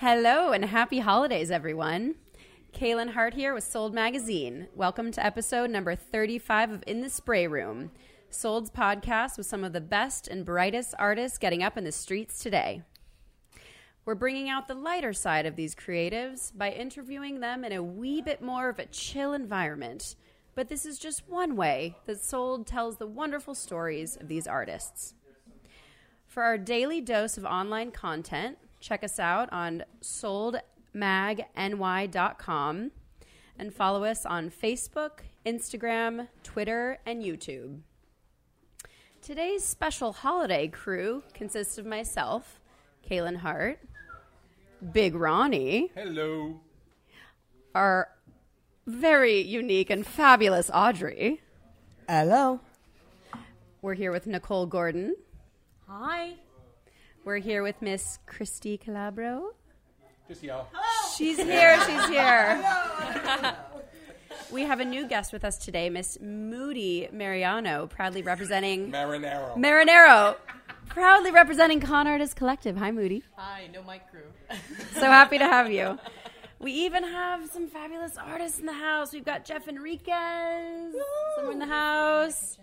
Hello and happy holidays, everyone. Kaylin Hart here with Sold Magazine. Welcome to episode number 35 of In the Spray Room, Sold's podcast with some of the best and brightest artists getting up in the streets today. We're bringing out the lighter side of these creatives by interviewing them in a wee bit more of a chill environment. But this is just one way that Sold tells the wonderful stories of these artists. For our daily dose of online content, check us out on soldmagny.com and follow us on Facebook, Instagram, Twitter, and YouTube. Today's special holiday crew consists of myself, Kaylin Hart, Big Ronnie, Hello. our very unique and fabulous Audrey. Hello. We're here with Nicole Gordon. Hi. We're here with Miss Christy Calabro. Just yell. She's here. She's here. we have a new guest with us today, Miss Moody Mariano, proudly representing Marinero. Marinero, proudly representing Con Artist Collective. Hi, Moody. Hi, no mic crew. So happy to have you. We even have some fabulous artists in the house. We've got Jeff Enriquez, someone in the house,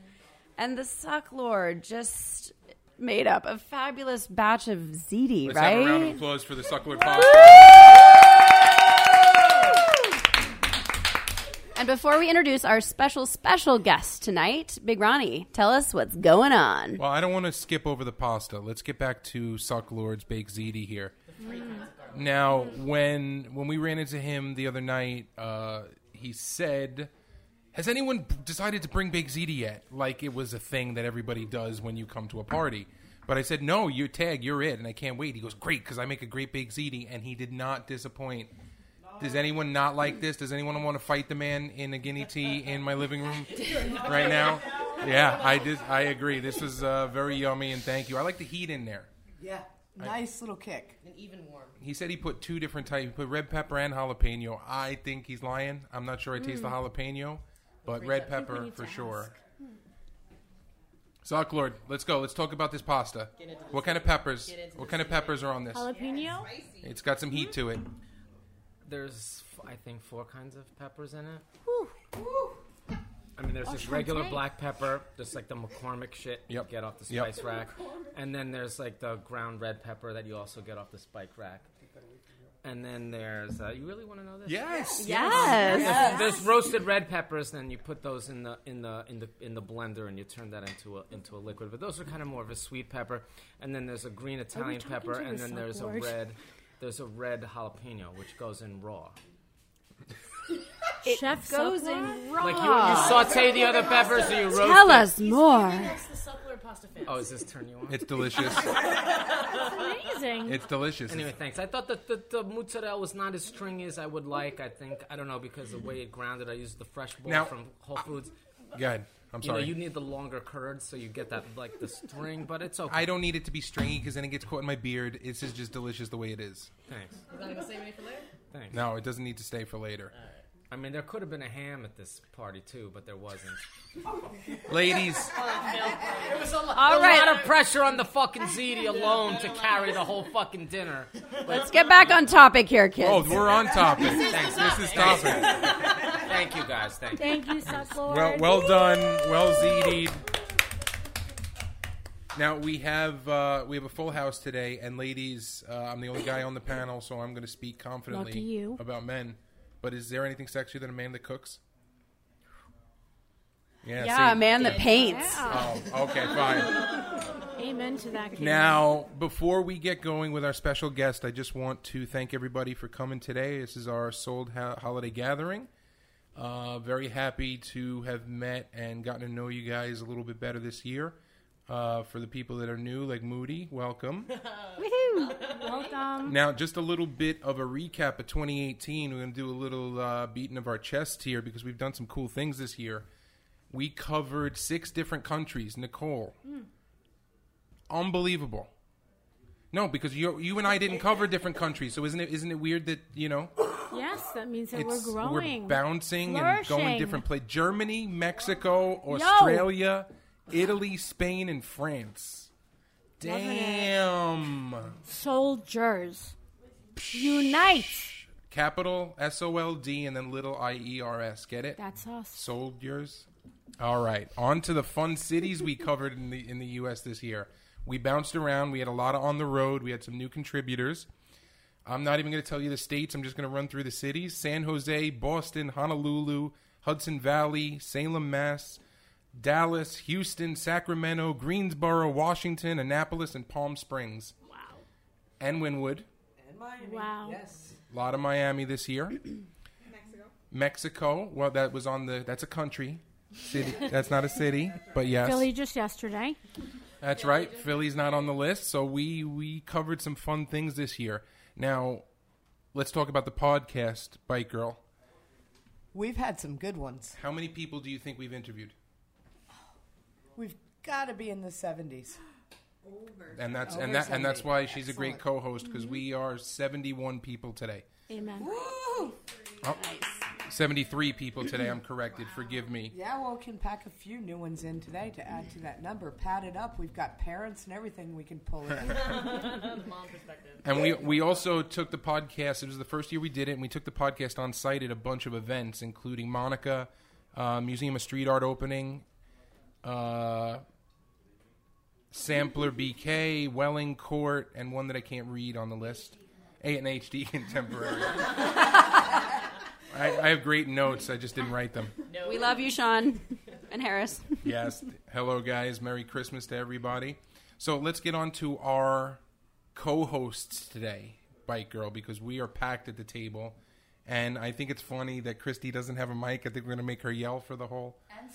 and the Sucklord just made up a fabulous batch of ziti, Let's right? have a round of applause for the Suckler Podcast. And before we introduce our special, special guest tonight, Big Ronnie, tell us what's going on. Well, I don't want to skip over the pasta. Let's get back to Sucklord's Baked Ziti here. Now, when when we ran into him the other night, uh, he said, "Has anyone decided to bring Big Ziti yet?" Like it was a thing that everybody does when you come to a party. But I said, "No, you tag, you're it," and I can't wait. He goes, "Great, because I make a great Big Ziti," and he did not disappoint. Does anyone not like this? Does anyone want to fight the man in a guinea tee in my living room right now? Yeah, I did. I agree. This is uh, very yummy, and thank you. I like the heat in there. Yeah. Nice little kick. And even warm. He said he put two different types. He put red pepper and jalapeno. I think he's lying. I'm not sure I taste the jalapeno, but red pepper for sure. Hmm. Sucklord, let's go. Let's talk about this pasta. What kind of peppers? What kind of peppers are on this? Jalapeno? It's got some heat to it. There's, I think, four kinds of peppers in it. I mean, there's this regular black pepper, just like the McCormick shit you Yep. get off the Yep. spice rack, and then there's like the ground red pepper that you also get off the spike rack. And then there's, uh, you really want to know this? Yes. Yes. There's roasted red peppers, and then you put those in the in the in the in the blender, and you turn that into a into a liquid. But those are kind of more of a sweet pepper. And then there's a green Italian pepper, and then there's a red there's a red jalapeno, which goes in raw. Chef Goes Suckler? in raw. Like you, you saute the other peppers, or you roast Tell it. us more. That's the suckler pasta fan. Oh, is this turn you on? It's delicious. Amazing. It's delicious. Anyway, thanks. I thought that the, the mozzarella was not as stringy as I would like. I think I don't know because the way it grounded. I used the fresh bowl Now- from Whole uh, Foods. Good. I'm You know, sorry. you need the longer curd, so you get that like the string. But it's okay. I don't need it to be stringy because then it gets caught in my beard. This is just delicious the way it is. Thanks. Is that gonna save any for later? Thanks. No, it doesn't need to stay for later. I mean, there could have been a ham at this party too, but there wasn't. Ladies, It was a, lo- All a right. lot of pressure on the fucking ziti alone to carry the whole fucking dinner. Let's get back on topic here, kids. oh, we're on topic. Thanks. This is topic. Thank you guys. Thank you. Thank you, Sucklord. Well, well done, well zitied. Now we have uh, we have a full house today, and ladies, uh, I'm the only guy on the panel, so I'm going to speak confidently Lucky you. about men. But is there anything sexier than a man that cooks? Yeah, yeah, see? a man that paints. Yeah. Oh, okay, fine. Amen to that. Kid. Now, before we get going with our special guest, I just want to thank everybody for coming today. This is our sold ho- holiday gathering. Uh, very happy to have met and gotten to know you guys a little bit better this year. Uh, for the people that are new, like Moody, welcome. Woohoo. Welcome. now, just a little bit of a recap of 2018. We're going to do a little uh, beating of our chest here because we've done some cool things this year. We covered six different countries. Nicole, unbelievable. No, because you you and I didn't cover different countries, so isn't it isn't it weird that you know Yes, that means that it's we're growing. bouncing and going different places? Germany, Mexico, Australia, Italy, Spain, and France. Damn. Soldiers. Unite. Capital S O L D and then little I E R S. Get it? That's us. Soldiers. All right. On to the fun cities we covered in the in the U.S. this year. We bounced around. We had a lot of on the road. We had some new contributors. I'm not even going to tell you the states. I'm just going to run through the cities: San Jose, Boston, Honolulu, Hudson Valley, Salem, Mass, Dallas, Houston, Sacramento, Greensboro, Washington, Annapolis, and Palm Springs. Wow. And Wynwood. And Miami. Wow. Yes. A lot of Miami this year. Mexico. Mexico. Well, that was on the. That's a country. City. That's not a city, but yes. Philly just yesterday. That's right. Philly's not on the list, so we we covered some fun things this year. Now, let's talk about the podcast, Bike Girl. We've had some good ones. How many people do you think we've interviewed? We've got to be in the 70s. And that's Over and that and that's why she's a great Excellent. co-host because we are 71 people today. Amen. Woo! Oh, 73 people today. I'm corrected. Forgive me. Yeah, well, we can pack a few new ones in today to add to that number. Pad it up. We've got parents and everything we can pull in. Mom perspective. And we we also took the podcast. It was the first year we did it, and we took the podcast on site at a bunch of events, including Monica, uh, Museum of Street Art opening, uh, Sampler BK, Welling Court, and one that I can't read on the list. A and HD Contemporary. I, I have great notes. I just didn't write them. No. We love you, Sean and Harris. Yes. Hello, guys. Merry Christmas to everybody. So let's get on to our co-hosts today, Bike Girl, because we are packed at the table. And I think it's funny that Christy doesn't have a mic. I think we're going to make her yell for the whole. And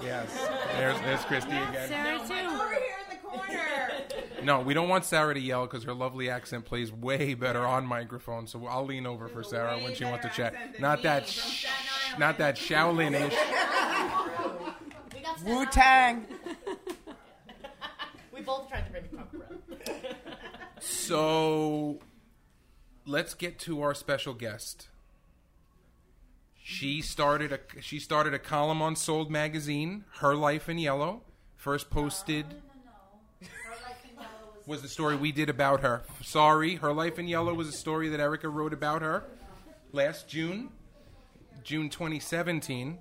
slow. Yes. There's, there's Christy again. Sarah too. Over here in the corner. No, we don't want Sarah to yell because her lovely accent plays way better on microphone. So I'll lean over for Sarah when she wants to chat. Not that, sh- not that Shaolin-ish. We got Staten Wu Tang. We both tried to bring the cock bread. So let's get to our special guest. She started a she started a column on Sold magazine, Her Life in Yellow. First posted was the story we did about her. Sorry, Her Life in Yellow was a story that Erica wrote about her last June, June 2017.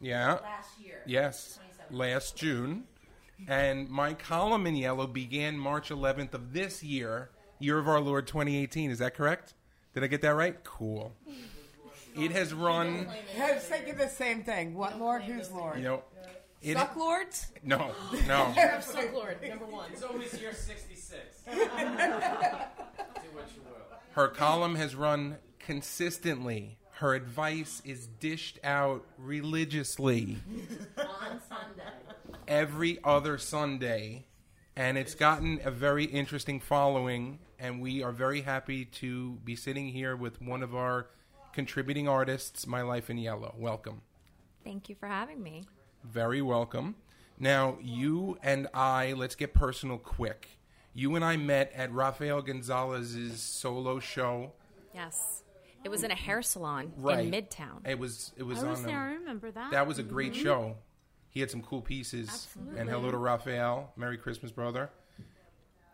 Yeah. Last year. Yes, last June. And my column in yellow began March 11th of this year, year of our Lord 2018. Is that correct? Did I get that right? Cool. It has run, I was thinking the same thing. What Lord? Who's Lord? you know, it Sucklords? no, no. Sucklord, number one. It's always year 66. Do what you will. Her column has run consistently. Her advice is dished out religiously On Sunday. every other Sunday, and it's gotten a very interesting following. And we are very happy to be sitting here with one of our contributing artists, My Life in Yellow. Welcome. Thank you for having me. Very welcome. Now, you and I, let's get personal quick. You and I met at Rafael Gonzalez's solo show. Yes. It was in a hair salon Right. in Midtown. It was it was I was on there. I a, remember that. that was a great mm-hmm. show. He had some cool pieces. Absolutely. And hello to Rafael. Merry Christmas, brother.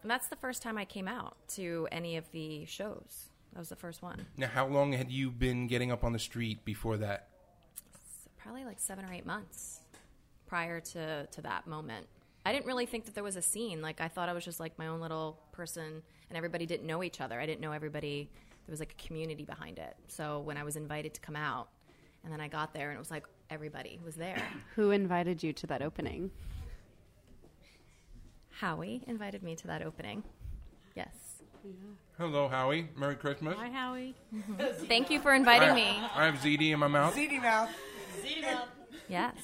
And that's the first time I came out to any of the shows. That was the first one. Now, how long had you been getting up on the street before that? So probably like seven or eight months prior to, to that moment. I didn't really think that there was a scene. Like, I thought I was just like my own little person and everybody didn't know each other. I didn't know everybody. There was like a community behind it. So when I was invited to come out, and then I got there and it was like everybody was there. Who invited you to that opening? Howie invited me to that opening. Yes. Hello, Howie. Merry Christmas. Hi, Howie. Thank you for inviting I, me. I have ZD in my mouth. ZD mouth. Ziti mouth. Yes.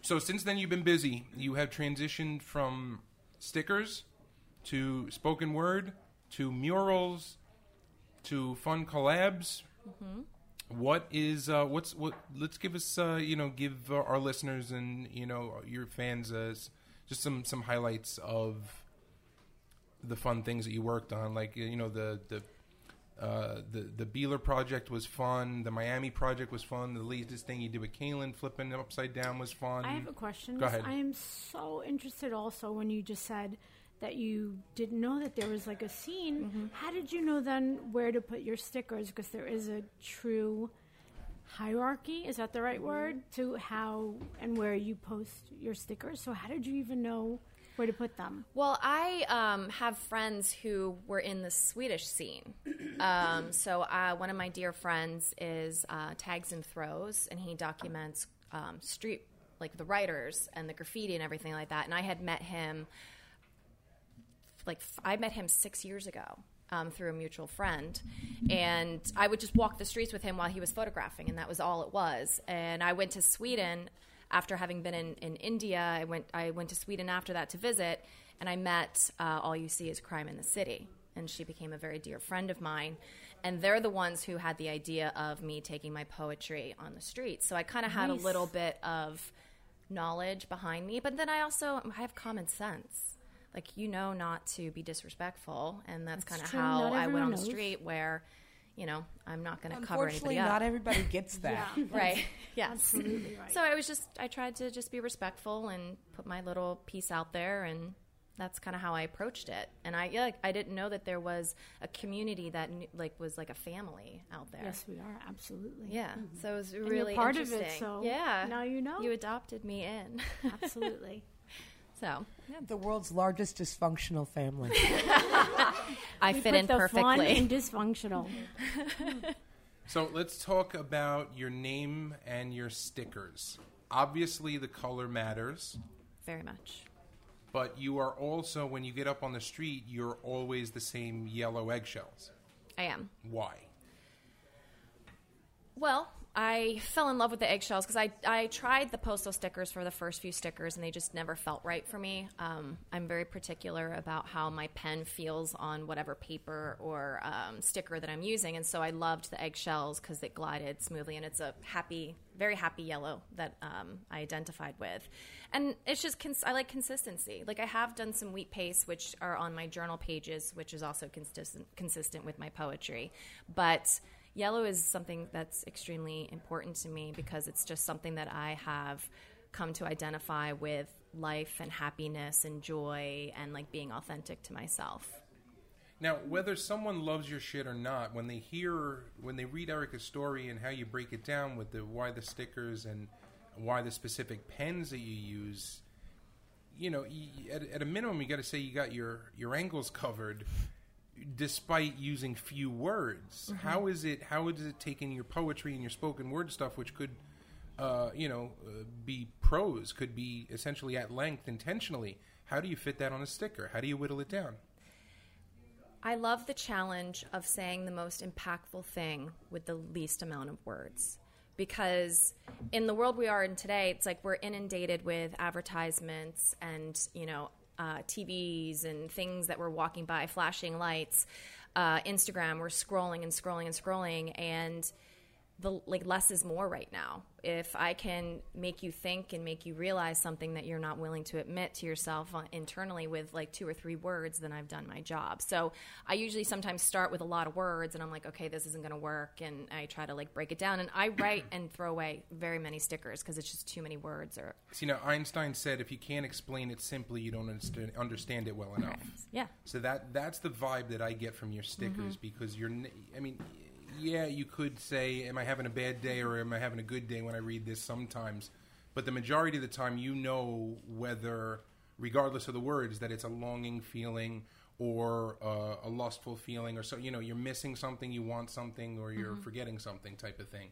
So since then, you've been busy. You have transitioned from stickers to spoken word to murals to fun collabs. What is uh, what's what? Let's give us uh, you know give uh, our listeners and you know your fans uh, just some some highlights of the fun things that you worked on. Like you know the the uh, the the Beeler project was fun. The Miami project was fun. The latest thing you did with Kaylin flipping upside down was fun. I have a question. Go ahead. I am so interested also when you just said that you didn't know that there was like a scene. Mm-hmm. How did you know then where to put your stickers? Because there is a true hierarchy. Is that the right Mm-hmm. word to how and where you post your stickers? So how did you even know where to put them? Well, I um, have friends who were in the Swedish scene. Um, so uh, one of my dear friends is uh, Tags and Throws, and he documents um, street, like the writers and the graffiti and everything like that. And I had met him, like I met him six years ago. Um, through a mutual friend, and I would just walk the streets with him while he was photographing, and that was all it was. And I went to Sweden after having been in, in India, I went I went to Sweden after that to visit, and I met uh, All You See Is Crime in the City, and she became a very dear friend of mine. And they're the ones who had the idea of me taking my poetry on the streets. So I kind of had a little bit of knowledge behind me, but then I also I have common sense. Like you know not to be disrespectful, and that's, kind of how I went on the street where, you know, I'm not going to cover Unfortunately, anybody up. not everybody gets that. right. yes. Absolutely right. So I was just I tried to just be respectful and put my little piece out there and that's kind of how I approached it. And I, yeah, I didn't know that there was a community that knew, like was like a family out there. yes, we are absolutely. Yeah. Mm-hmm. So it was you're really part of it, so yeah. now you know. You adopted me in. Absolutely. So The world's largest dysfunctional family. I We fit put in the fun perfectly. and dysfunctional. So let's talk about your name and your stickers. Obviously, the color matters, Very much. but you are also, when you get up on the street, you're always the same yellow eggshells. I am. Why? Well, I fell in love with the eggshells because I, I tried the postal stickers for the first few stickers and they just never felt right for me. Um, I'm very particular about how my pen feels on whatever paper or um, sticker that I'm using. And so I loved the eggshells because it glided smoothly and it's a happy, very happy yellow that um, I identified with. And it's just, cons- I like consistency. Like I have done some wheat paste, which are on my journal pages, which is also consistent, consistent with my poetry. But Yellow is something that's extremely important to me because it's just something that I have come to identify with life and happiness and joy and like being authentic to myself. Now, whether someone loves your shit or not, when they hear, when they read Erica's story and how you break it down with the why the stickers and why the specific pens that you use, you know, at, at a minimum, you got to say you got your your angles covered, despite using few words. How is it? How is it taking your poetry and your spoken word stuff, which could, uh, you know, uh, be prose, could be essentially at length intentionally? How do you fit that on a sticker? How do you whittle it down? I love the challenge of saying the most impactful thing with the least amount of words. Because in the world we are in today, it's like we're inundated with advertisements and, you know, uh, TVs and things that we're walking by, flashing lights, uh, Instagram, we're scrolling and scrolling and scrolling. And the like less is more right now. If I can make you think and make you realize something that you're not willing to admit to yourself uh, internally with like two or three words, then I've done my job. So I usually sometimes start with a lot of words and I'm like, okay, this isn't going to work, and I try to like break it down. And I write and throw away very many stickers because it's just too many words. Or See, now Einstein said, if you can't explain it simply, you don't understand, understand it well enough. yeah, So that that's the vibe that I get from your mm-hmm. stickers because you're. I mean, yeah, you could say, "Am I having a bad day or am I having a good day?" When I read this, sometimes, but the majority of the time, you know whether, regardless of the words, that it's a longing feeling or uh, a lustful feeling, or so you know, you're missing something, you want something, or you're forgetting something, type of thing.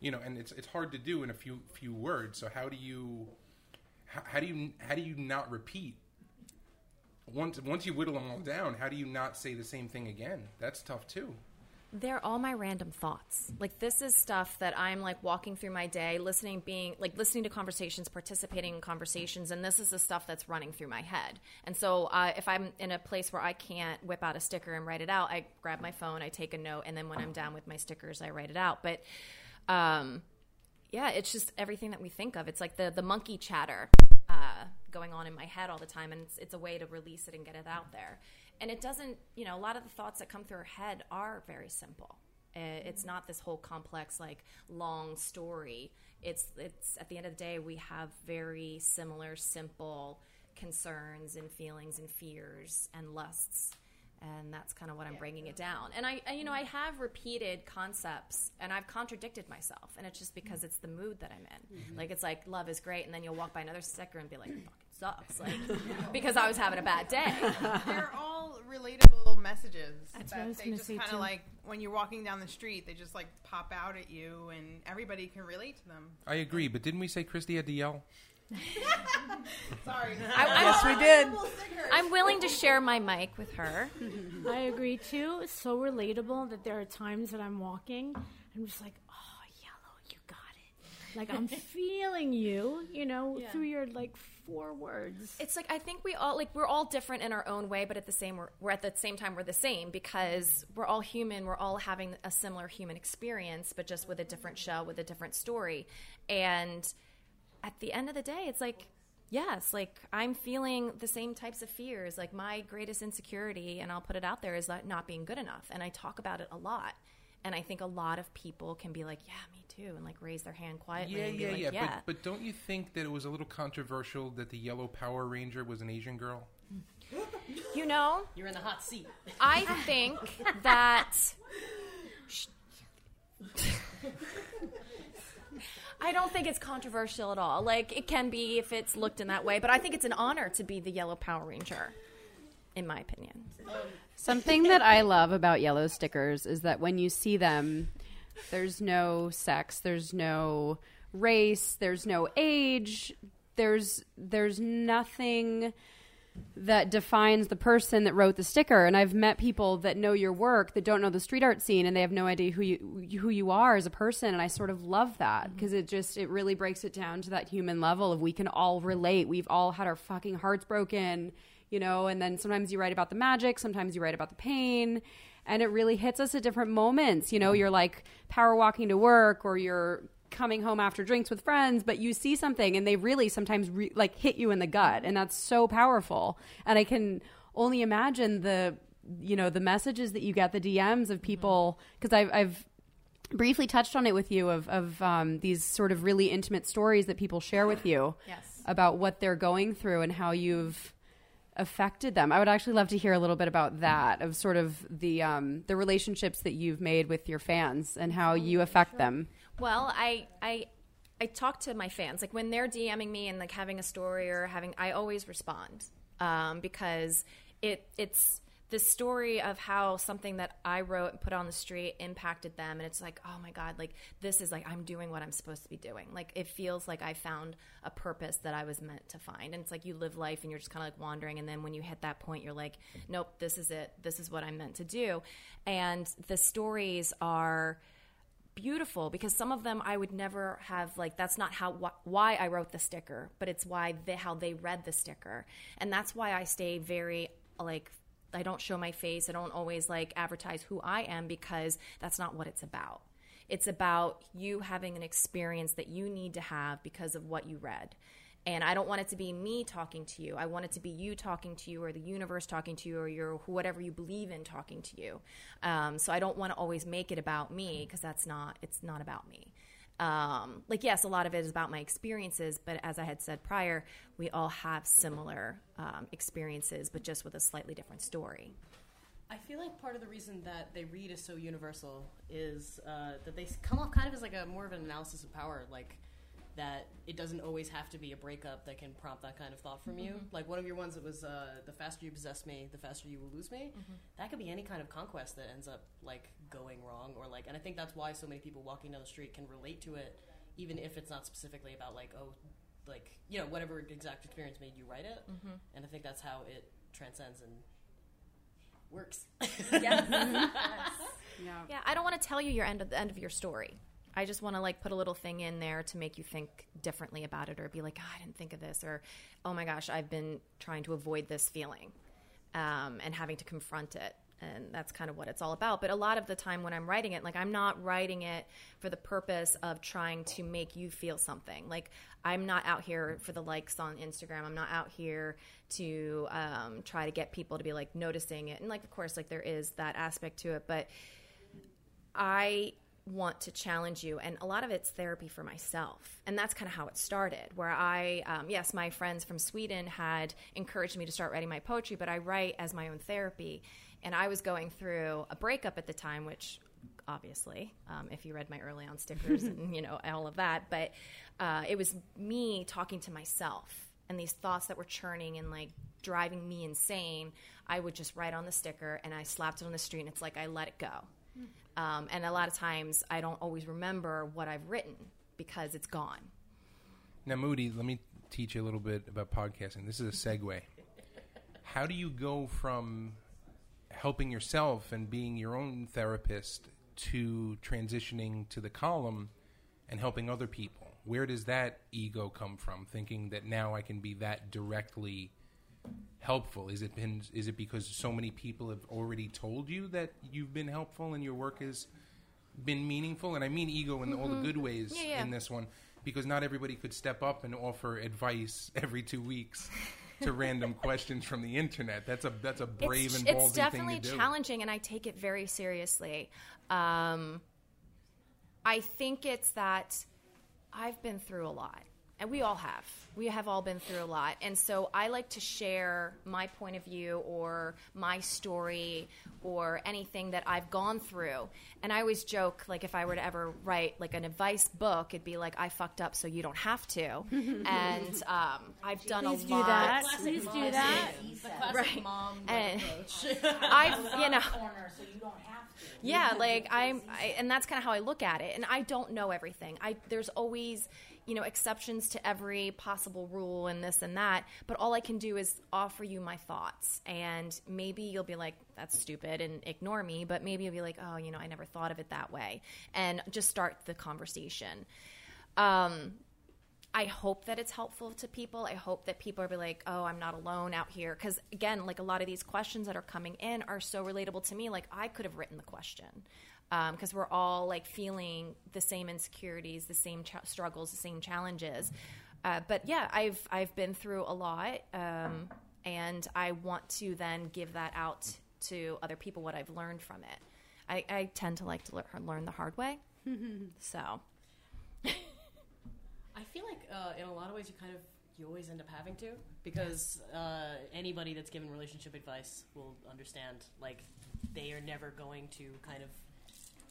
You know, and it's it's hard to do in a few few words. So how do you how, how do you how do you not repeat once once you whittle them all down, how do you not say the same thing again? That's tough too. They're all my random thoughts. Like this is stuff that I'm like walking through my day, listening, being like listening to conversations, participating in conversations, and this is the stuff that's running through my head. And so, uh, if I'm in a place where I can't whip out a sticker and write it out, I grab my phone, I take a note, and then when I'm down with my stickers, I write it out. But, um, yeah, it's just everything that we think of. It's like the the monkey chatter uh, going on in my head all the time, and it's, it's a way to release it and get it out there. And it doesn't, you know, a lot of the thoughts that come through our head are very simple. It's not this whole complex, like long story. It's it's at the end of the day, we have very similar, simple concerns and feelings and fears and lusts and that's kind of what I'm bringing it down. And I, and, you know, I have repeated concepts, and I've contradicted myself, and it's just because mm-hmm. it's the mood that I'm in. Mm-hmm. Like it's like love is great, and then you'll walk by another sticker and be like, "Fucking sucks," like because I was having a bad day. They're all relatable messages That's what I that was they gonna just say, kind too. of like when you're walking down the street, they just like pop out at you, and everybody can relate to them. I agree, but didn't we say Christy had to yell? Sorry, I, Yes, I'm, we did. I'm willing to share my mic with her. I agree too. It's so relatable that there are times that I'm walking, I'm just like, oh, yellow, you got it. Like I'm feeling you, you know, through your like four words. It's like I think we all like we're all different in our own way, but at the same we're, we're at the same time we're the same because we're all human. We're all having a similar human experience, but just with a different shell, with a different story. And at the end of the day, it's like yes, like I'm feeling the same types of fears. Like my greatest insecurity, and I'll put it out there, is that not being good enough, and I talk about it a lot. And I think a lot of people can be like, "Yeah, me too," and like raise their hand quietly Yeah, and be yeah, like, yeah. "Yeah." But, but don't you think that it was a little controversial that the yellow Power Ranger was an Asian girl? you know, You're in the hot seat. I think that. I don't think it's controversial at all. Like, it can be if it's looked in that way, but I think it's an honor to be the Yellow Power Ranger, in my opinion. Something that I love about yellow stickers is that when you see them, there's no sex, there's no race, there's no age, there's there's nothing that defines the person that wrote the sticker. And I've met people that know your work that don't know the street art scene and they have no idea who you who you are as a person. And I sort of love that mm-hmm. because it just it really breaks it down to that human level of we can all relate. We've all had our fucking hearts broken, you know. And then sometimes you write about the magic, sometimes you write about the pain. And it really hits us at different moments. You know, you're like power walking to work or you're coming home after drinks with friends, but you see something and they really sometimes re- like hit you in the gut, and that's so powerful. And I can only imagine the you know the messages that you get, the DMs of people because I've, I've briefly touched on it with you of of um, these sort of really intimate stories that people share with you Yes. about what they're going through and how you've affected them. I would actually love to hear a little bit about that of sort of the um, the relationships that you've made with your fans and how you affect them. Well, I I I talk to my fans like when they're DMing me and like having a story or having I always respond um, because it it's the story of how something that I wrote and put on the street impacted them and it's like oh my god like this is like I'm doing what I'm supposed to be doing. Like it feels like I found a purpose that I was meant to find. And it's like you live life and you're just kind of like wandering and then when you hit that point you're like nope this is it. This is what I'm meant to do. And the stories are beautiful because some of them I would never have like that's not how wh- why I wrote the sticker, but it's why how they read the sticker, and that's why I stay very like I don't show my face. I don't always like advertise who I am because that's not what it's about. It's about you having an experience that you need to have because of what you read. And I don't want it to be me talking to you. I want it to be you talking to you, or the universe talking to you, or your whatever you believe in talking to you. Um, so I don't want to always make it about me because that's not. It's not about me. Um, like yes, a lot of it is about my experiences, but as I had said prior, we all have similar um, experiences, but just with a slightly different story. I feel like part of the reason that they read is so universal is uh, that they come off kind of as like a more of an analysis of power, like that it doesn't always have to be a breakup that can prompt that kind of thought from you. Mm-hmm. Like one of your ones that was uh, the faster you possess me, the faster you will lose me. Mm-hmm. That could be any kind of conquest that ends up like going wrong, or like, and I think that's why so many people walking down the street can relate to it, even if it's not specifically about like oh, like you know whatever exact experience made you write it. Mm-hmm. And I think that's how it transcends and works. Yeah, Yeah, I don't want to tell you your end of the end of your story. I just want to like put a little thing in there to make you think differently about it, or be like, oh, I didn't think of this, or oh my gosh, I've been trying to avoid this feeling, um, and having to confront it, and that's kind of what it's all about. But a lot of the time when I'm writing it, like I'm not writing it for the purpose of trying to make you feel something. Like I'm not out here for the likes on Instagram. I'm not out here to um, try to get people to be like noticing it, and like of course, like there is that aspect to it, but I want to challenge you and a lot of it's therapy for myself. And that's kind of how it started where i um, yes my friends from sweden had encouraged me to start writing my poetry but i write as my own therapy. And i was going through a breakup at the time which obviously um, if you read my early on stickers and you know all of that but uh, it was me talking to myself and these thoughts that were churning and like driving me insane. I would just write on the sticker and i slapped it on the street and it's like i let it go um, and a lot of times I don't always remember what I've written because it's gone. Now, Moody, let me teach you a little bit about podcasting. This is a segue. How do you go from helping yourself and being your own therapist to transitioning to the column and helping other people? Where does that ego come from? Thinking that now I can be that directly helpful? Is it been is it because so many people have already told you that you've been helpful and your work has been meaningful? And I mean ego in all the good ways Mm-hmm. Yeah, yeah. in this one because not everybody could step up and offer advice every 2 weeks to random questions from the internet. That's a that's a brave it's, and ballsy it's definitely thing to do. challenging and i take it very seriously um, i think it's that i've been through a lot and we all have we have all been through a lot and so i like to share my point of view or my story or anything that i've gone through and i always joke like if i were to ever write like an advice book it'd be like i fucked up so you don't have to and um, i've done Please a do lot that. Please do that. Right. mom And- I've, you know, yeah, like I'm, I, and that's kind of how I look at it. And I don't know everything. I there's always, you know, exceptions to every possible rule and this and that. But all I can do is offer you my thoughts, and maybe you'll be like, "That's stupid," and ignore me. But maybe you'll be like, "Oh, you know, I never thought of it that way," and just start the conversation. Um, I hope that it's helpful to people. I hope that people are be like, "Oh, I'm not alone out here." Because again, like a lot of these questions that are coming in are so relatable to me. Like I could have written the question because we're all like feeling the same insecurities, the same ch- struggles, the same challenges. Uh, but yeah, I've I've been through a lot, um, and I want to then give that out to other people what I've learned from it. I, I tend to like to lear- learn the hard way, so. I feel like uh, in a lot of ways you kind of you always end up having to because uh, anybody that's given relationship advice will understand like they are never going to kind of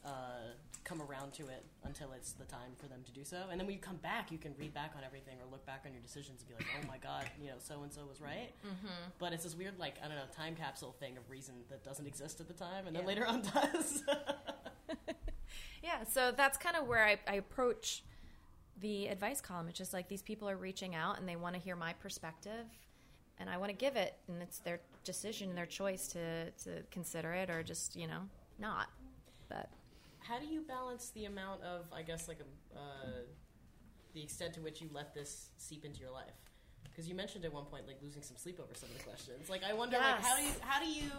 uh, come around to it until it's the time for them to do so. And then when you come back, you can read back on everything or look back on your decisions and be like, oh my god, you know, so and so was right. Mm-hmm. But it's this weird like I don't know time capsule thing of reason that doesn't exist at the time and then Yeah. later on does. Yeah, so that's kind of where I, I approach the advice column. It's just like these people are reaching out and they want to hear my perspective, and I want to give it, and it's their decision and their choice to to consider it or just you know not. But How do you balance the amount of, I guess, like a, uh, the extent to which you let this seep into your life? Because you mentioned at one point like losing some sleep over some of the questions. Like I wonder, like how do you, how do you?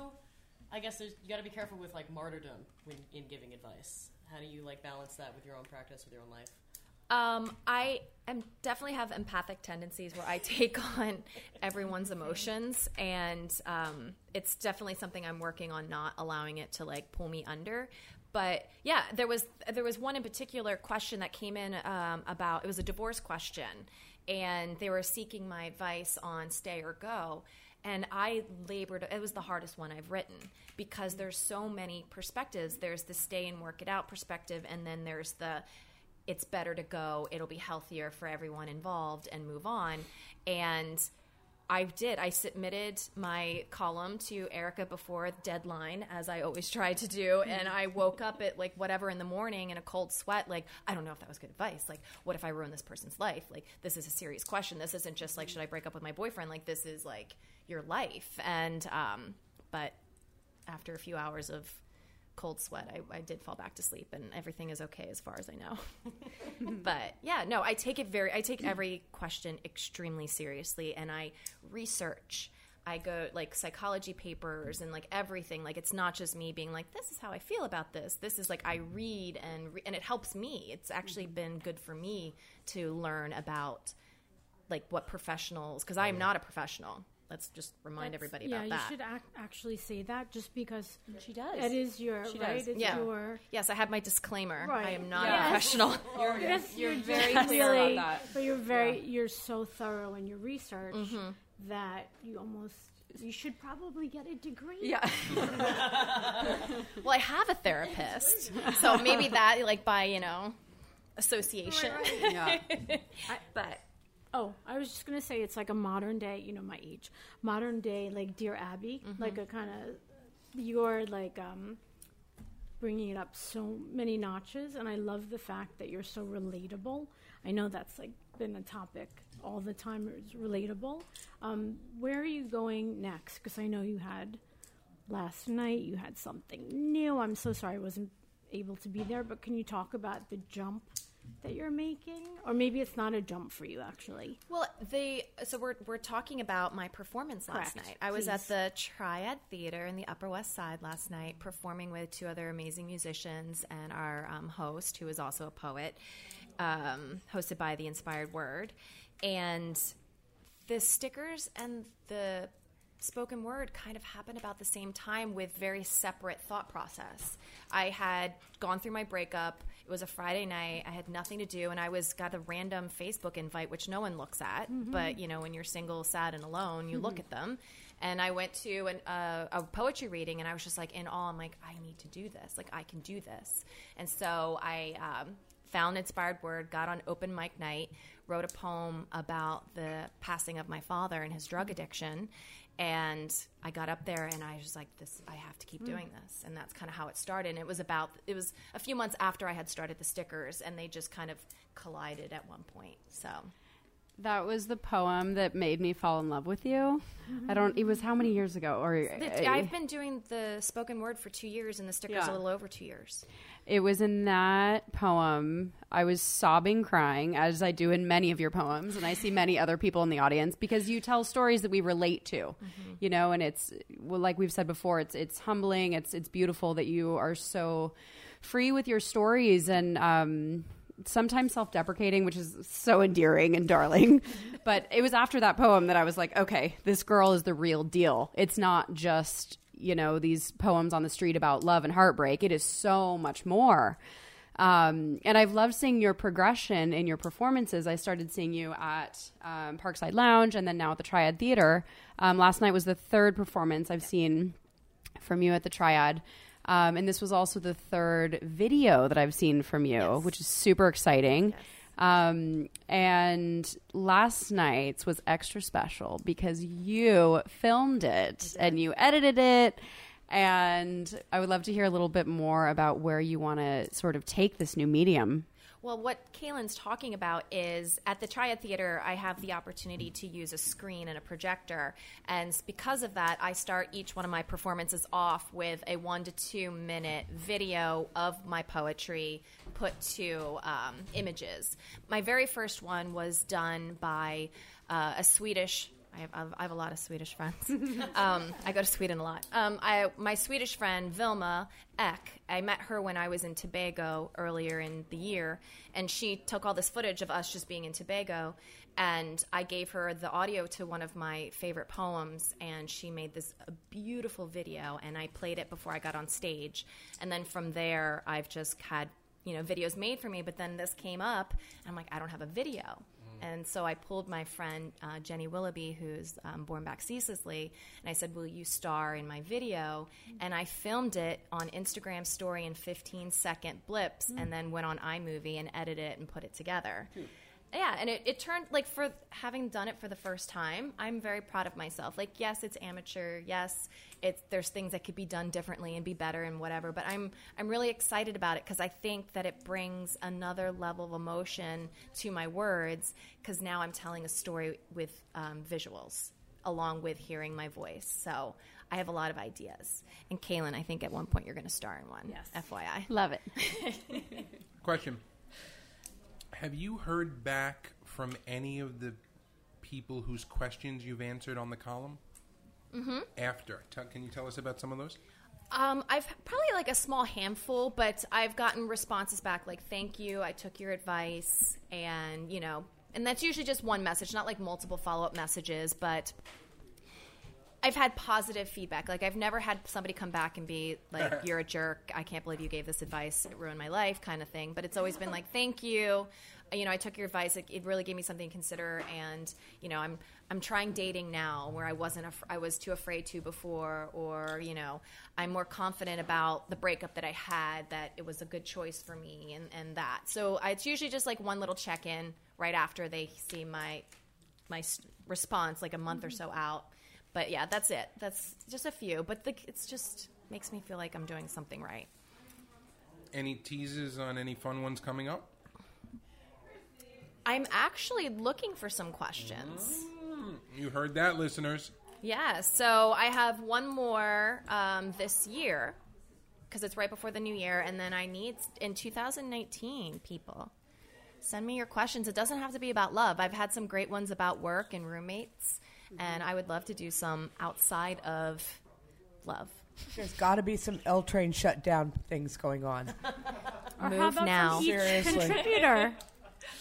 I guess there's, you got to be careful with like martyrdom when in giving advice. How do you like balance that with your own practice, with your own life? Um, I am definitely have empathic tendencies where I take on everyone's emotions, and um, it's definitely something I'm working on not allowing it to like pull me under. But yeah, there was there was one in particular question that came in um, about it was a divorce question, and they were seeking my advice on stay or go. And I labored, it was the hardest one I've written because there's so many perspectives. There's the stay and work it out perspective, and then there's the it's better to go, it'll be healthier for everyone involved, and move on. And I did. I submitted my column to Erica before deadline, as I always try to do. And I woke up at like whatever in the morning in a cold sweat. Like, I don't know if that was good advice. Like, what if I ruin this person's life? Like, this is a serious question. This isn't just like, should I break up with my boyfriend? Like, this is like your life. And, um, but after a few hours of cold sweat, I, I did fall back to sleep, and everything is okay as far as I know. but yeah, no, I take it very, I take every question extremely seriously, and I research. I go like psychology papers and like everything. Like it's not just me being like, this is how I feel about this. This is like I read and re- and it helps me. It's actually mm-hmm. been good for me to learn about like what professionals because I am not a professional. Let's just remind That's- everybody yeah, about that. you should ac- actually say that just because She does. it is your She right. does. It's Yeah. your Yes, I have my disclaimer. I am not Yes. a professional. Yes, You're you're very just clear about that. But you're very, you're so thorough in your research Mm-hmm. that you almost, you should probably get a degree. Yeah. well, I have a therapist, so maybe that, like by you know, association. yeah. but Oh, I was just gonna say it's like a modern day, you know, my age, modern day, like Dear Abby, Mm-hmm. like a kind of you're like um, bringing it up so many notches, and I love the fact that you're so relatable. I know that's like been a topic all the time. It's relatable. Um, where are you going next? Because I know you had last night. You had something new. I'm so sorry I wasn't able to be there, but can you talk about the jump? That you're making, or maybe it's not a jump for you actually. well, they so we're we're talking about my performance last Correct. night. I was at the Triad Theater in the Upper West Side last night, performing with two other amazing musicians and our um, host, who is also a poet, um, hosted by the Inspired Word, and the stickers and the spoken word kind of happened about the same time with very separate thought process. I had gone through my breakup. It was a Friday night. I had nothing to do, and I was got a random Facebook invite, which no one looks at. But you know, when you're single, sad, and alone, you look at them. And I went to an, uh, a poetry reading, and I was just like in awe. I'm like, I need to do this. Like, I can do this. And so I um, found Inspired Word, got on open mic night, wrote a poem about the passing of my father and his drug addiction. And I got up there and I was like, this, I have to keep hmm. doing this. And that's kind of how it started. And it was about, it was a few months after I had started the stickers and they just kind of collided at one point. So That was the poem that made me fall in love with you. I don't. It was how many years ago? Or The- I've eh, been doing the spoken word for two years and the stickers Yeah. a little over two years. It was in that poem. I was sobbing, crying, as I do in many of your poems, and I see many other people in the audience because you tell stories that we relate to, you know. And it's well, like we've said before, it's it's humbling. It's it's beautiful that you are so free with your stories and um, sometimes self-deprecating, which is so endearing and darling. but it was after that poem that I was like, okay, this girl is the real deal. It's not just you know these poems on the street about love and heartbreak. It is so much more. Um, and i've loved seeing your progression in your performances. I started seeing you at um, parkside lounge and then now at the triad theater. Um, last night was the third performance i've seen from you at the triad. Um, and this was also the third video that i've seen from you Yes. which is super exciting um, and last night's was extra special because you filmed it and you edited it. And I would love to hear a little bit more about where you want to sort of take this new medium. Well, what Kaylin's talking about is at the Triad Theater, I have the opportunity to use a screen and a projector. And because of that, I start each one of my performances off with a one to two minute video of my poetry put to um, images. My very first one was done by uh, a Swedish I have, I have a lot of Swedish friends. um, I go to Sweden a lot. Um, I, my Swedish friend Vilma Eck, I met her when I was in Tobago earlier in the year, and she took all this footage of us just being in Tobago, and I gave her the audio to one of my favorite poems, and she made this beautiful video, and I played it before I got on stage, and then from there I've just had you know videos made for me, but then this came up, and I'm like I don't have a video. And so I pulled my friend uh, Jenny Willoughby, who's um, born back ceaselessly, and I said, "Will you star in my video?" And I filmed it on Instagram Story in 15 second blips, and then went on iMovie and edited it and put it together. Yeah, and it, it turned like for having done it for the first time, I'm very proud of myself. Like, yes, it's amateur. Yes, it's there's things that could be done differently and be better and whatever. But I'm I'm really excited about it because I think that it brings another level of emotion to my words because now I'm telling a story with um, visuals along with hearing my voice. So I have a lot of ideas. And Kaylin, I think at one point you're going to star in one. Yes. FYI. Love it. Question: Have you heard back from any of the people whose questions you've answered on the column? Mm-hmm. After, Tell- can you tell us about some of those? Um, I've probably like a small handful, but I've gotten responses back like "Thank you, I took your advice," and you know, and that's usually just one message, not like multiple follow up messages. But I've had positive feedback. Like I've never had somebody come back and be like, "You're a jerk. I can't believe you gave this advice. It ruined my life," kind of thing. But it's always been like, "Thank you." Uh, you know, I took your advice. It, it really gave me something to consider. And you know, I'm I'm trying dating now where I wasn't. Af- I was too afraid to before, or you know, I'm more confident about the breakup that I had. That it was a good choice for me, and and that. So I, it's usually just like one little check in right after they see my my s- response, like a month or mm-hmm. so out. But yeah, that's it. That's just a few. But the, it's just makes me feel like I'm doing something right. Any teases on any fun ones coming up? I'm actually looking for some questions. You heard that, listeners. Yeah, so I have one more um, this year because it's right before the new year, and then I need in 2019 people send me your questions. It doesn't have to be about love. I've had some great ones about work and roommates, and I would love to do some outside of love. There's got to be some L train shutdown things going on. Or Move how about now. from each Seriously. contributor?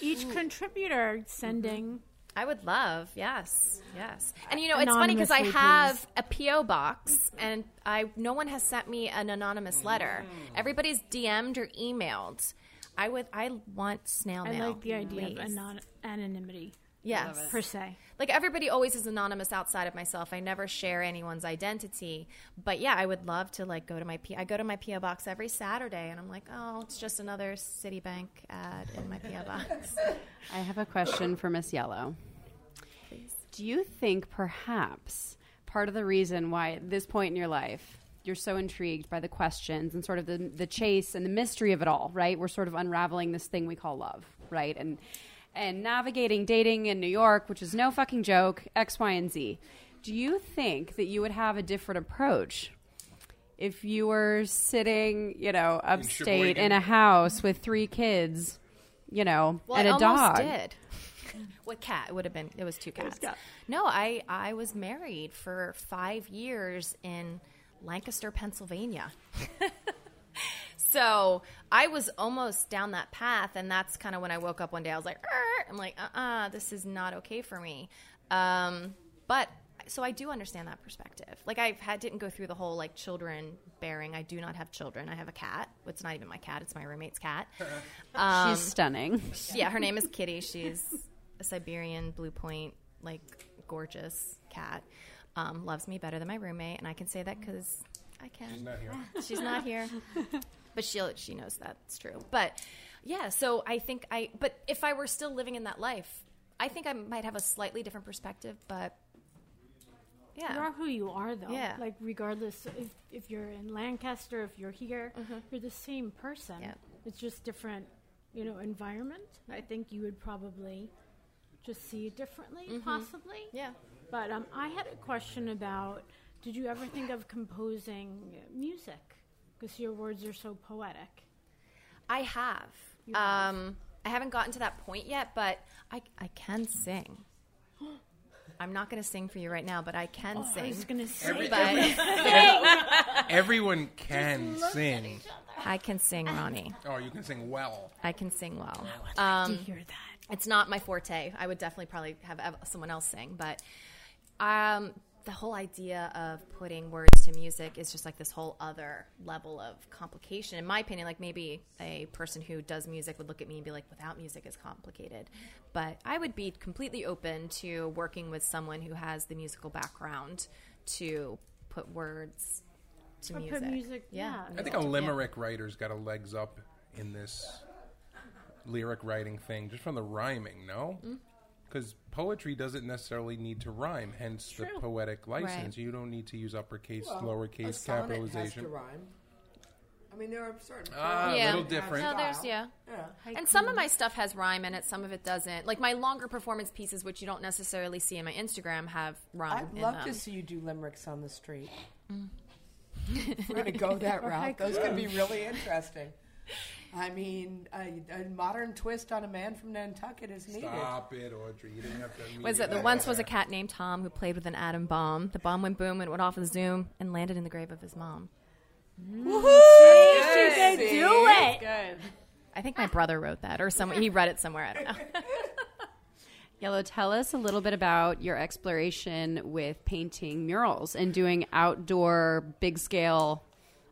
Each contributor sending. I would love, yes, yes. And you know, it's funny because I have a PO box, and I no one has sent me an anonymous letter. Mm. Everybody's DM'd or emailed. I would, I want snail mail. I like the idea please. of anon- anonymity Yes, per se. like everybody always is anonymous outside of myself. I never share anyone's identity. But yeah, I would love to like go to my P- I go to my PO box every Saturday, and I'm like, oh, it's just another Citibank ad in my PO box. I have a question for Miss Yellow. Please. Do you think perhaps part of the reason why at this point in your life you're so intrigued by the questions and sort of the, the chase and the mystery of it all, right? We're sort of unraveling this thing we call love, right? And and navigating dating in New York, which is no fucking joke, X, Y, and Z. Do you think that you would have a different approach if you were sitting, you know, upstate in, Sheboygan. a house with three kids, you know, Well, and I a almost dog? did. what cat? It would have been. It was two cats. No, I I was married for five years in Lancaster, Pennsylvania. so I was almost down that path, and that's kind of when I woke up one day. I was like, I'm like, uh, uh this is not okay for me. Um, but so I do understand that perspective. Like I've had didn't go through the whole like children bearing. I do not have children. I have a cat. It's not even my cat. It's my roommate's cat. Um, She's stunning. yeah, her name is Kitty. She's a Siberian blue point, like gorgeous cat. Um, loves me better than my roommate, and I can say that because I can. She's not here. She's not here, but she she knows that's true. But yeah, so I think I. But if I were still living in that life, I think I might have a slightly different perspective. But yeah. you are who you are, though. Yeah. Like, regardless if, if you're in Lancaster, if you're here, you're the same person. Yeah. It's just different, you know, environment. I think you would probably just see it differently, possibly. yeah. But um, I had a question about did you ever think of composing music? Because your words are so poetic. I have. You have. Um, I haven't gotten to that point yet, but I I can sing. I'm not going to sing for you right now, but I can I sing. was going to say Every- that. Everyone can sing. I can sing, Ronnie. Oh, you can sing well. I can sing well. to Um, hear that. it's not my forte. I would definitely probably have someone else sing, but um, the whole idea of putting words to music is just like this whole other level of complication. In my opinion, like maybe a person who does music would look at me and be like, without music is complicated. But I would be completely open to working with someone who has the musical background to put words to Or music. put music, yeah. I think a limerick writer's got a legs up in this lyric writing thing just from the rhyming, no? Mm. Because poetry doesn't necessarily need to rhyme, hence the poetic license. Right. You don't need to use uppercase, Well, lowercase, sonnet capitalization. Has to rhyme. I mean, there are certain. Ah, poems Yeah. little different. No, there's yeah. Yeah. And some of my stuff has rhyme in it, some of it doesn't. Like my longer performance pieces, which you don't necessarily see in my Instagram, have rhyme I'd in love them. to see you do limericks on the street. We're going to go that route. Those could be really interesting. I mean, a, a modern twist on a man from Nantucket is needed. Stop it, Audrey. You didn't have to. Was it the once was a cat named Tom who played with an atom bomb. The bomb went boom and went off of the zoom and landed in the grave of his mom. Mm. She can do it. Good. I think my brother wrote that, or someone he read it somewhere. I don't know. Yellow, tell us a little bit about your exploration with painting murals and doing outdoor, big scale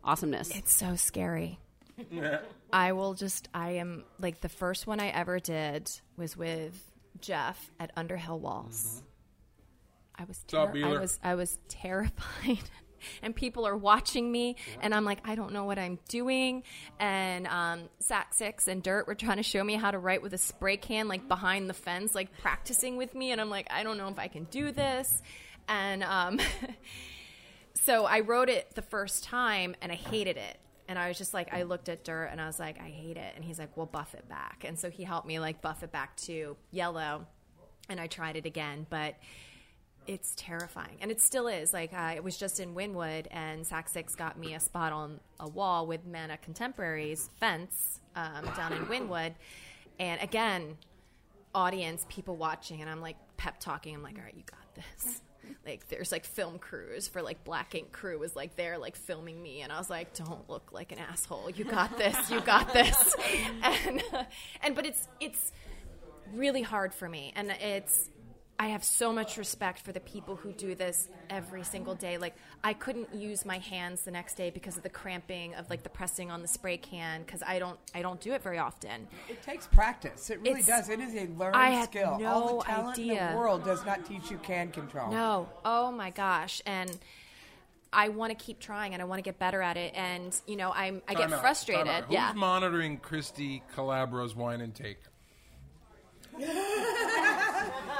awesomeness. It's so scary. I will just, I am like the first one I ever did was with Jeff at Underhill Walls. I was, up, I was, I was terrified. And people are watching me, and I'm like, I don't know what I'm doing. And um, Sac Six and Dirt were trying to show me how to write with a spray can, like behind the fence, like practicing with me. And I'm like, I don't know if I can do this. And um, so I wrote it the first time and I hated it. And I was just like, I looked at dirt and I was like, I hate it. And he's like, well, buff it back. And so he helped me like buff it back to yellow. And I tried it again, but it's terrifying. And it still is. Like, I was just in Wynwood and Sac Six got me a spot on a wall with Mana Contemporary's fence um, down in Wynwood. And again, audience, people watching, and I'm like pep talking. I'm like, all right, you got this. Like there's like film crews for like Black Ink crew was like there like filming me, and I was like, don't look like an asshole. You got this. You got this. and and but it's it's really hard for me, and it's. I have so much respect for the people who do this every single day. Like I couldn't use my hands the next day because of the cramping of like the pressing on the spray can because I don't I don't do it very often. It takes practice. It really It's- does. It is a learned I had skill. All no the talent in the world does not teach you can control. No. Oh my gosh. And I want to keep trying and I want to get better at it. And you know, I'm I get out, frustrated. time. Who's Yeah. monitoring Christy Calabro's wine intake?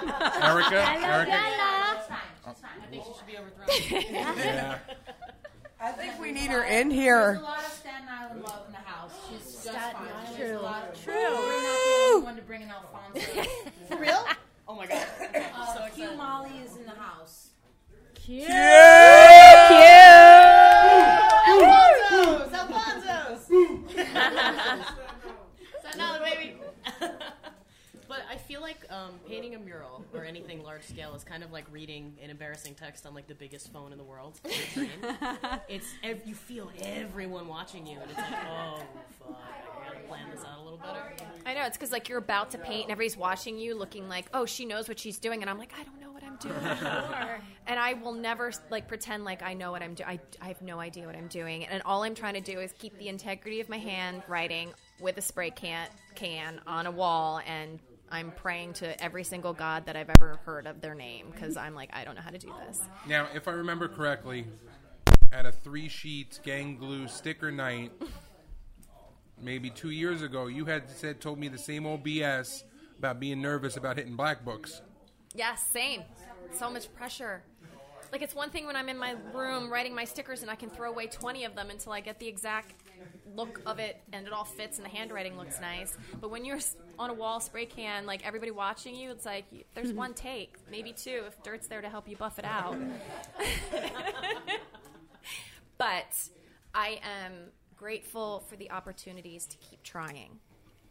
Erica? Erica? I think she should be overthrown. Yeah. I think we need her in here. There's a lot of Staten Island love in the house. She's just fine. There's True. a lot of, True. We're not the only one to bring an Alfonso. For real? Oh my god. Uh, Q Molly is in the house. Cute. Alfonso's! Alfonso's! Staten Island, baby! but I feel like um, painting a mural or anything large scale is kind of like reading an embarrassing text on like the biggest phone in the world. on a train. it's ev- you feel everyone watching you, and it's like, oh fuck, I gotta plan this out a little better. I know it's because like you're about to paint and everybody's watching you, looking like, oh, she knows what she's doing, and I'm like, I don't know what I'm doing anymore. and I will never like pretend like I know what I'm doing. I, I have no idea what I'm doing, and all I'm trying to do is keep the integrity of my hand writing with a spray can can on a wall and. I'm praying to every single god that I've ever heard of their name because I'm like, I don't know how to do this. Now, if I remember correctly, at a three sheets gang glue sticker night, maybe two years ago, you had said told me the same old BS about being nervous about hitting black books. Yeah, same. So much pressure. Like it's one thing when I'm in my room writing my stickers and I can throw away 20 of them until I get the exact look of it and it all fits and the handwriting looks nice. But when you're on a wall spray can, like everybody watching you, it's like there's one take, maybe two if dirt's there to help you buff it out. but I am grateful for the opportunities to keep trying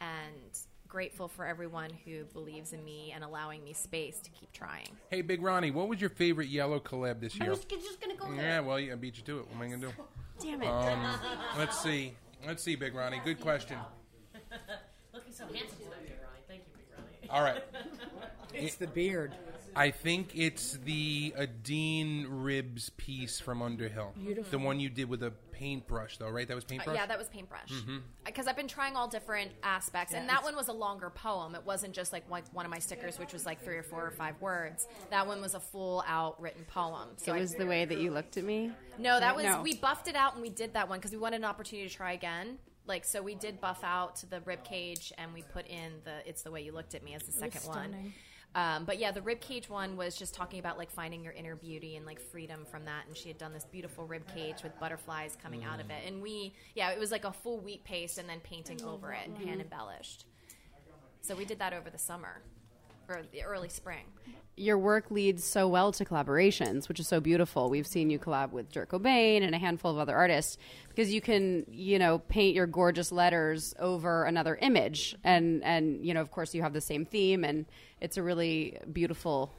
and grateful for everyone who believes in me and allowing me space to keep trying. Hey, Big Ronnie, what was your favorite yellow collab this year? I year? was just gonna go there. Yeah, well, yeah, I beat you to it. What am I gonna do? Damn it. Um, let's see. Let's see, Big Ronnie. Good question. Looking so handsome tonight, Big Ronnie. Thank you, Big Ronnie. All right. It's the beard. I think it's the Adine Ribs piece from Underhill. Beautiful. The one you did with a paintbrush, though, right? That was Uh, paintbrush? yeah, that was paintbrush. Because I've been trying all different aspects, and that one was a longer poem. It wasn't just like one, one of my stickers, which was like three or four or five words. That one was a full out written poem. So it I- was the way that you looked at me. no, that was No. we buffed it out and we did that one because we wanted an opportunity to try again. Like so, we did buff out the rib cage and we put in the "It's the way you looked at me" as the second one. Stunning. Um, but yeah, the rib cage one was just talking about like finding your inner beauty and like freedom from that. And she had done this beautiful rib cage with butterflies coming out of it. And we, yeah, it was like a full wheat paste and then painting over it and hand embellished. So we did that over the summer the early spring. Your work leads so well to collaborations, which is so beautiful. We've seen you collab with Dirk Cobain and a handful of other artists because you can, you know, paint your gorgeous letters over another image, and and you know, of course, you have the same theme, and it's a really beautiful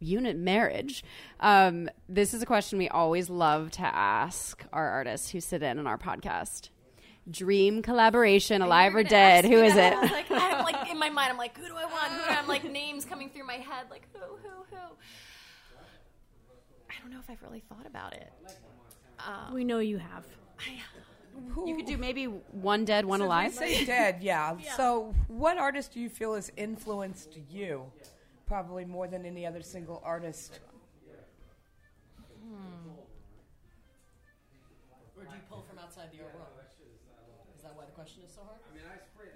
unit marriage. Um, this is a question we always love to ask our artists who sit in on our podcast. Dream collaboration, alive or dead. ask Who me is that. it? I was like, I'm like in my mind, I'm like, who do I want? Who do I, I'm like names coming through my head, like who, who, who. I don't know if I've really thought about it. Um, We know you have. you could do maybe one dead, one So if alive. Say dead, yeah. So, what artist do you feel has influenced you? Probably more than any other single artist. Or do you pull from outside the art world? Is that why the question is so hard?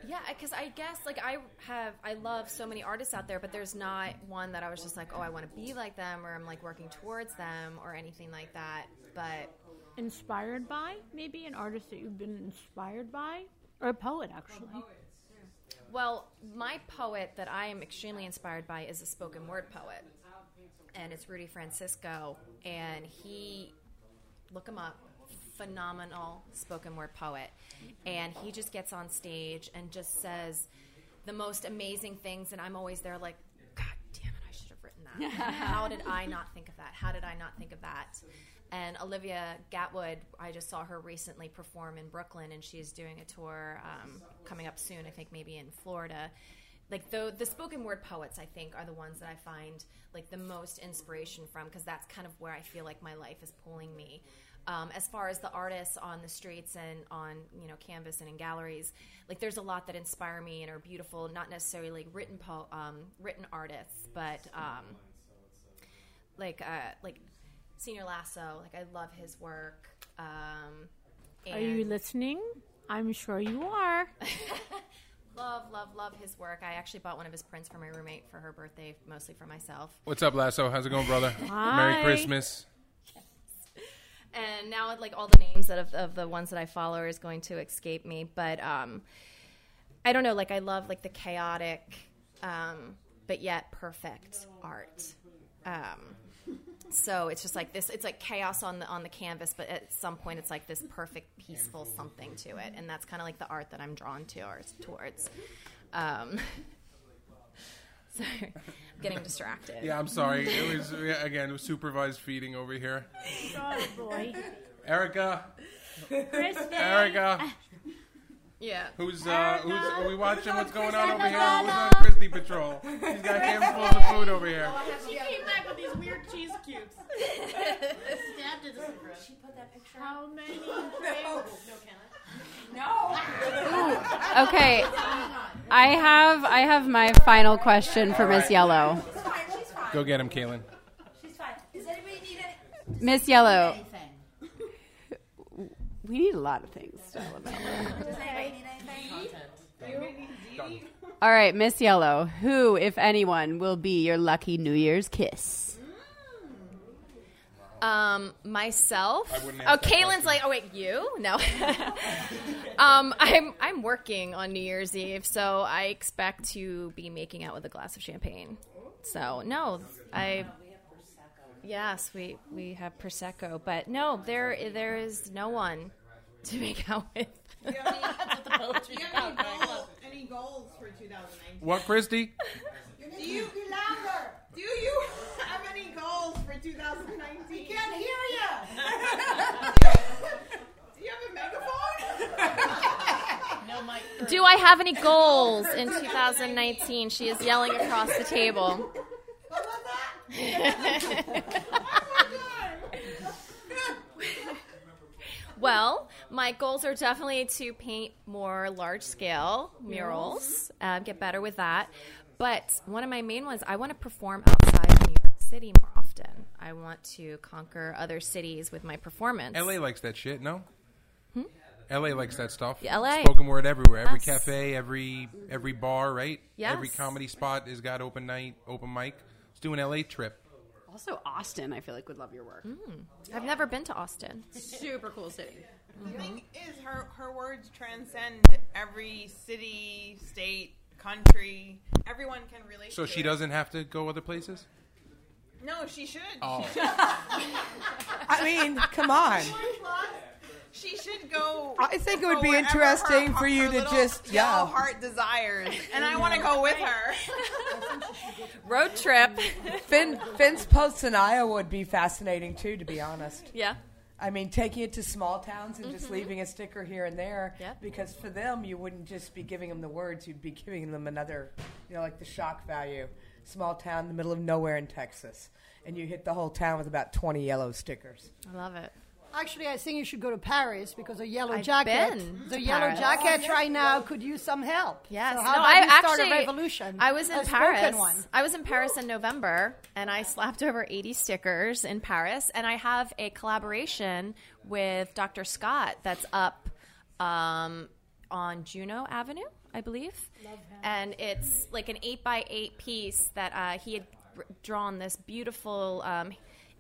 Yeah, because I guess like I have, I love so many artists out there, but there's not one that I was just like, oh, I want to be like them, or I'm like working towards them, or anything like that. But Inspired by maybe an artist that you've been inspired by, or a poet actually. Well, my poet that I am extremely inspired by is a spoken word poet, and it's Rudy Francisco, and he look him up. Phenomenal spoken word poet, and he just gets on stage and just says the most amazing things, and I'm always there like, God damn it, I should have written that. How did I not think of that? How did I not think of that? And Olivia Gatwood, I just saw her recently perform in Brooklyn, and she's doing a tour um, coming up soon. I think maybe in Florida. Like the the spoken word poets, I think, are the ones that I find like the most inspiration from because that's kind of where I feel like my life is pulling me. Um, as far as the artists on the streets and on you know canvas and in galleries, like there's a lot that inspire me and are beautiful. Not necessarily like written po- um, written artists, but um, like uh, like Senior Lasso. Like I love his work. Um, Are you listening? I'm sure you are. love, love, love his work. I actually bought one of his prints for my roommate for her birthday, mostly for myself. What's up, Lasso? How's it going, brother? Hi. Merry Christmas. And now like all the names that of, of the ones that I follow is going to escape me. But um, I don't know. Like I love like the chaotic, um, but yet perfect art. Um, so it's just like this. It's like chaos on the on the canvas, but at some point it's like this perfect, peaceful something to it, and that's kind of like the art that I'm drawn to or towards. Um, sorry, I'm getting distracted. Yeah, I'm sorry. It was again it was supervised feeding over here. Oh boy. Erica, Kristen. Erica, Yeah. who's uh, who's are we watching? What's going on over here? Who's on Christie Patrol? She's got handfuls of food over here. She came back with these weird cheese cubes. Stabbed into some bread. She put that picture How many? Okay, I have I have my final question for Miss Yellow. She's fine. She's fine. Go get him, Kaylin. She's fine. Does anybody need any, Miss Yellow, anything? we need a lot of things. To Does anybody need anything? All right, Miss Yellow, who, if anyone, will be your lucky New Year's kiss? Um, myself. I oh, ask Kaylin's like, oh wait, you? No. um, I'm I'm working on New Year's Eve, so I expect to be making out with a glass of champagne. So no, I. Yes, we we have prosecco, but no, there there is no one to make out with. Do you have any goals, any goals for 2019? What, Christy? Do you louder? Do you have any goals for 2019? Can't hear you. Do you have a megaphone? No mic. Do I have any goals in 2019? She is yelling across the table. What was that? Well, my goals are definitely to paint more large scale murals, uh, get better with that. But one of my main ones, I want to perform outside of New York City more often. I want to conquer other cities with my performance. LA likes that shit, no? Hmm? LA likes that stuff. Yeah, LA. Spoken word everywhere. Every Yes. cafe, every every bar, right? Yes. Every comedy spot has got open night, open mic. Let's do an LA trip. Also, Austin, I feel like would love your work. Hmm. I've never been to Austin. Super cool city. Mm-hmm. The thing is, her her words transcend every city, state, country. Everyone can relate. So to she it. doesn't have to go other places? No, she should. Oh. I mean, come on. She should go. I think it would be interesting her- for you to little just- yellow yeah. heart desires, and I want to go with her. Road trip. Finn, Finn's posts in Iowa would be fascinating too, to be honest. yeah. I mean, taking it to small towns and just mm-hmm. leaving a sticker here and there. Yep. Because for them, you wouldn't just be giving them the words; you'd be giving them another, you know, like the shock value. Small town in the middle of nowhere in Texas, and you hit the whole town with about twenty yellow stickers. I love it. Actually, I think you should go to Paris because a yellow I've jacket, been the yellow Paris. jackets right now could use some help. Yes. So no, about I you start actually a revolution? I was in a Paris. One. I was in Paris in November, and I slapped over 80 stickers in Paris. And I have a collaboration with Dr. Scott that's up um, on Juno Avenue, I believe. And it's like an eight by eight piece that uh, he had drawn this beautiful um,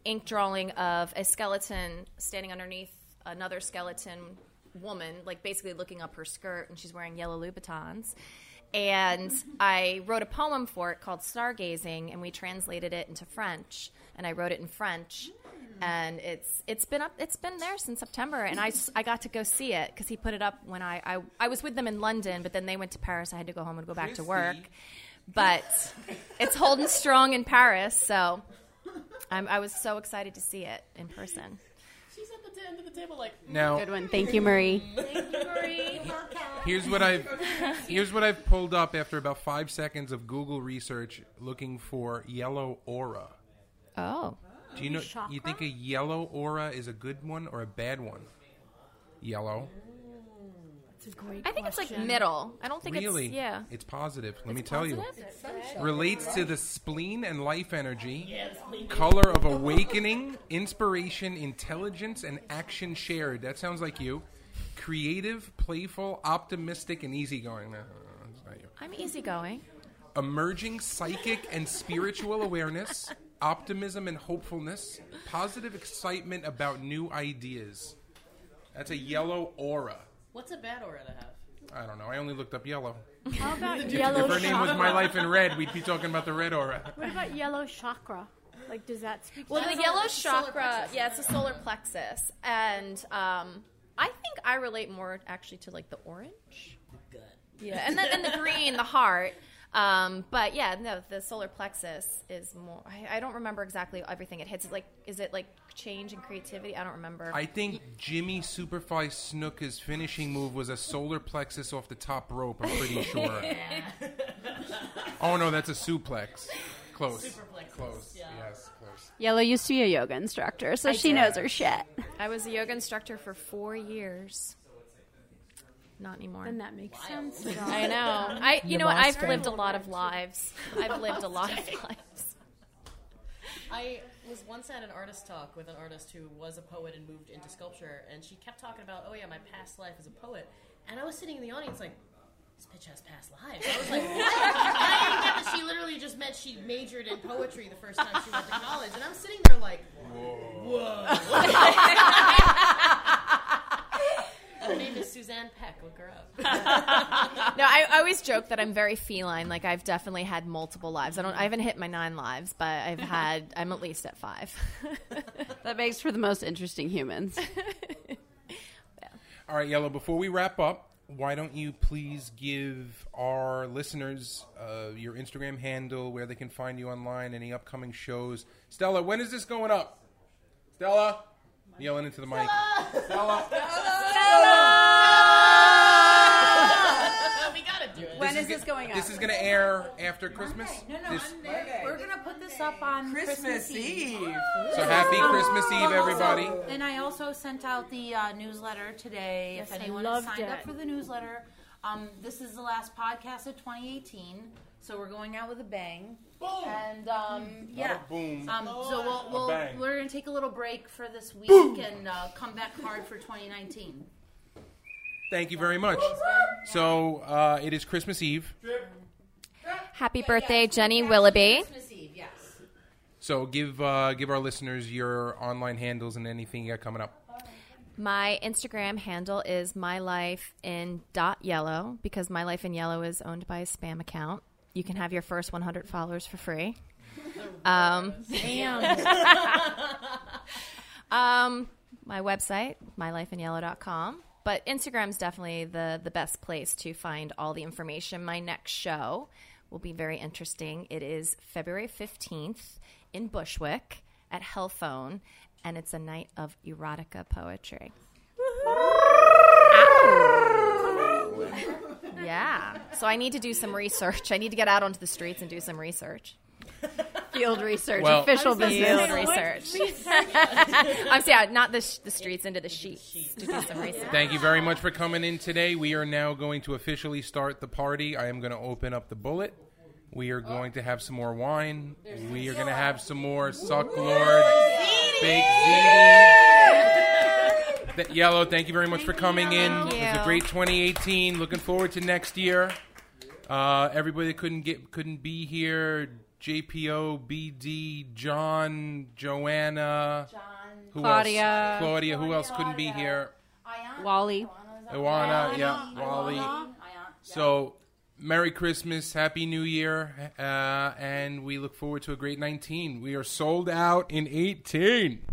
ink drawing of a skeleton standing underneath another skeleton woman, like basically looking up her skirt, and she's wearing yellow Louboutins. And I wrote a poem for it called Stargazing, and we translated it into French. And I wrote it in French, and it's it's been up it's been there since September. And I, I got to go see it because he put it up when I, I I was with them in London, but then they went to Paris. I had to go home and go back to work. But it's holding strong in Paris, so I'm, I was so excited to see it in person. She's at the end of the table, like Now, mm, Good one. Thank you, Marie. here's what I've here's what I've pulled up after about five seconds of Google research, looking for yellow aura. Oh, Do you know? You think a yellow aura is a good one or a bad one? Yellow. It's a great I think it's like middle. I don't think Really? it's yeah. It's positive. Let me It's tell you. Relates to the spleen and life energy, color of awakening, inspiration, intelligence, and action shared. That sounds like you. Creative, playful, optimistic, and easygoing. No, that's not you. I'm easygoing. Emerging psychic and spiritual awareness, optimism and hopefulness, positive excitement about new ideas. That's a yellow aura. what's a bad aura to have? I don't know. I only looked up yellow. How about yellow If her name was chakra? My Life in Red, we'd be talking about the red aura. What about yellow chakra? Like, does that speak? Well, to the yellow it's the solar chakra, plexus. yeah, it's a solar plexus, and um, I think I relate more actually to like the orange. Good. Yeah, and then and the green, the heart. Um, but yeah, no, the solar plexus is more. I, I don't remember exactly everything it hits. Is like, is it like change and creativity? I don't remember. I think Jimmy Superfly Snuka's finishing move was a solar plexus off the top rope. I'm pretty sure. oh no, that's a suplex. Close. Superplexus, Close. yeah. Yes, close. Yellow used to be a yoga instructor, so she did. knows her shit. I was a yoga instructor for four years. Not anymore. Then that makes sense. I know. I you know what? I've lived a lot of lives. I've lived a lot of lives. I was once at an artist talk with an artist who was a poet and moved into sculpture, and she kept talking about, oh yeah, my past life as a poet. And I was sitting in the audience like, this bitch has past lives. I was like, what? and I didn't get that she literally just meant she majored in poetry the first time she went to college. And I'm sitting there like, whoa. Her name is Suzanne Peck. Look her up. No, I, I always joke that I'm very feline. Like I've definitely had multiple lives. I don't. I haven't hit my nine lives, but I've had. I'm at least at five. That makes for the most interesting humans. All right, Yellow. Before we wrap up, why don't you please give our listeners uh, your Instagram handle, where they can find you online, any upcoming shows? Stella, when is this going up? Stella, yelling into the mic. Stella. We gotta do it. when is this going up? This is going to air after Christmas. No, no, This- Monday. We're gonna put this up on Christmas, Eve. Eve. so happy Christmas Eve, But also- everybody. And I also sent out the uh, newsletter today. Yes, if I anyone loved has signed up it. for the newsletter, um, this is the last podcast of 2018, so we're going out with a bang. And um, yeah, boom. Um, so we'll, we'll bang. we're gonna take a little break for this week and uh, come back hard for 2019. Thank you very much. So uh, it is Christmas Eve. Happy birthday, Jenny Willoughby. Christmas Eve, yes. So give uh, give our listeners your online handles and anything you got coming up. My Instagram handle is my life in dot yellow because my life in yellow is owned by a spam account. You can have your first 100 followers for free. Um, um, my website, mylifeinyellow.com. But Instagram's definitely the, the best place to find all the information. My next show will be very interesting. It is February 15th in Bushwick at Hellphone. and it's a night of erotica poetry. Yeah. So I need to do some research. I need to get out onto the streets and do some research. Field research, Well- official Field business. research. I'm sorry, not the, sh- the streets, into the sheets to do some research. Thank you very much for coming in today. We are now going to officially start the party. I am going to open up the bullet. We are going to have some more wine. We are going to have some more Sucklord, Big Ziti. Th- Yellow, thank you very much for coming in. It was a great 2018. Looking forward to next year. Uh, everybody that couldn't get couldn't be here. JPO, BD, John, Joanna, who Claudia. else? Claudia. Who else couldn't be here? Wally. Iwana, yeah, Wally. So, Merry Christmas, Happy New Year, uh, and we look forward to a great 19. We are sold out in 18.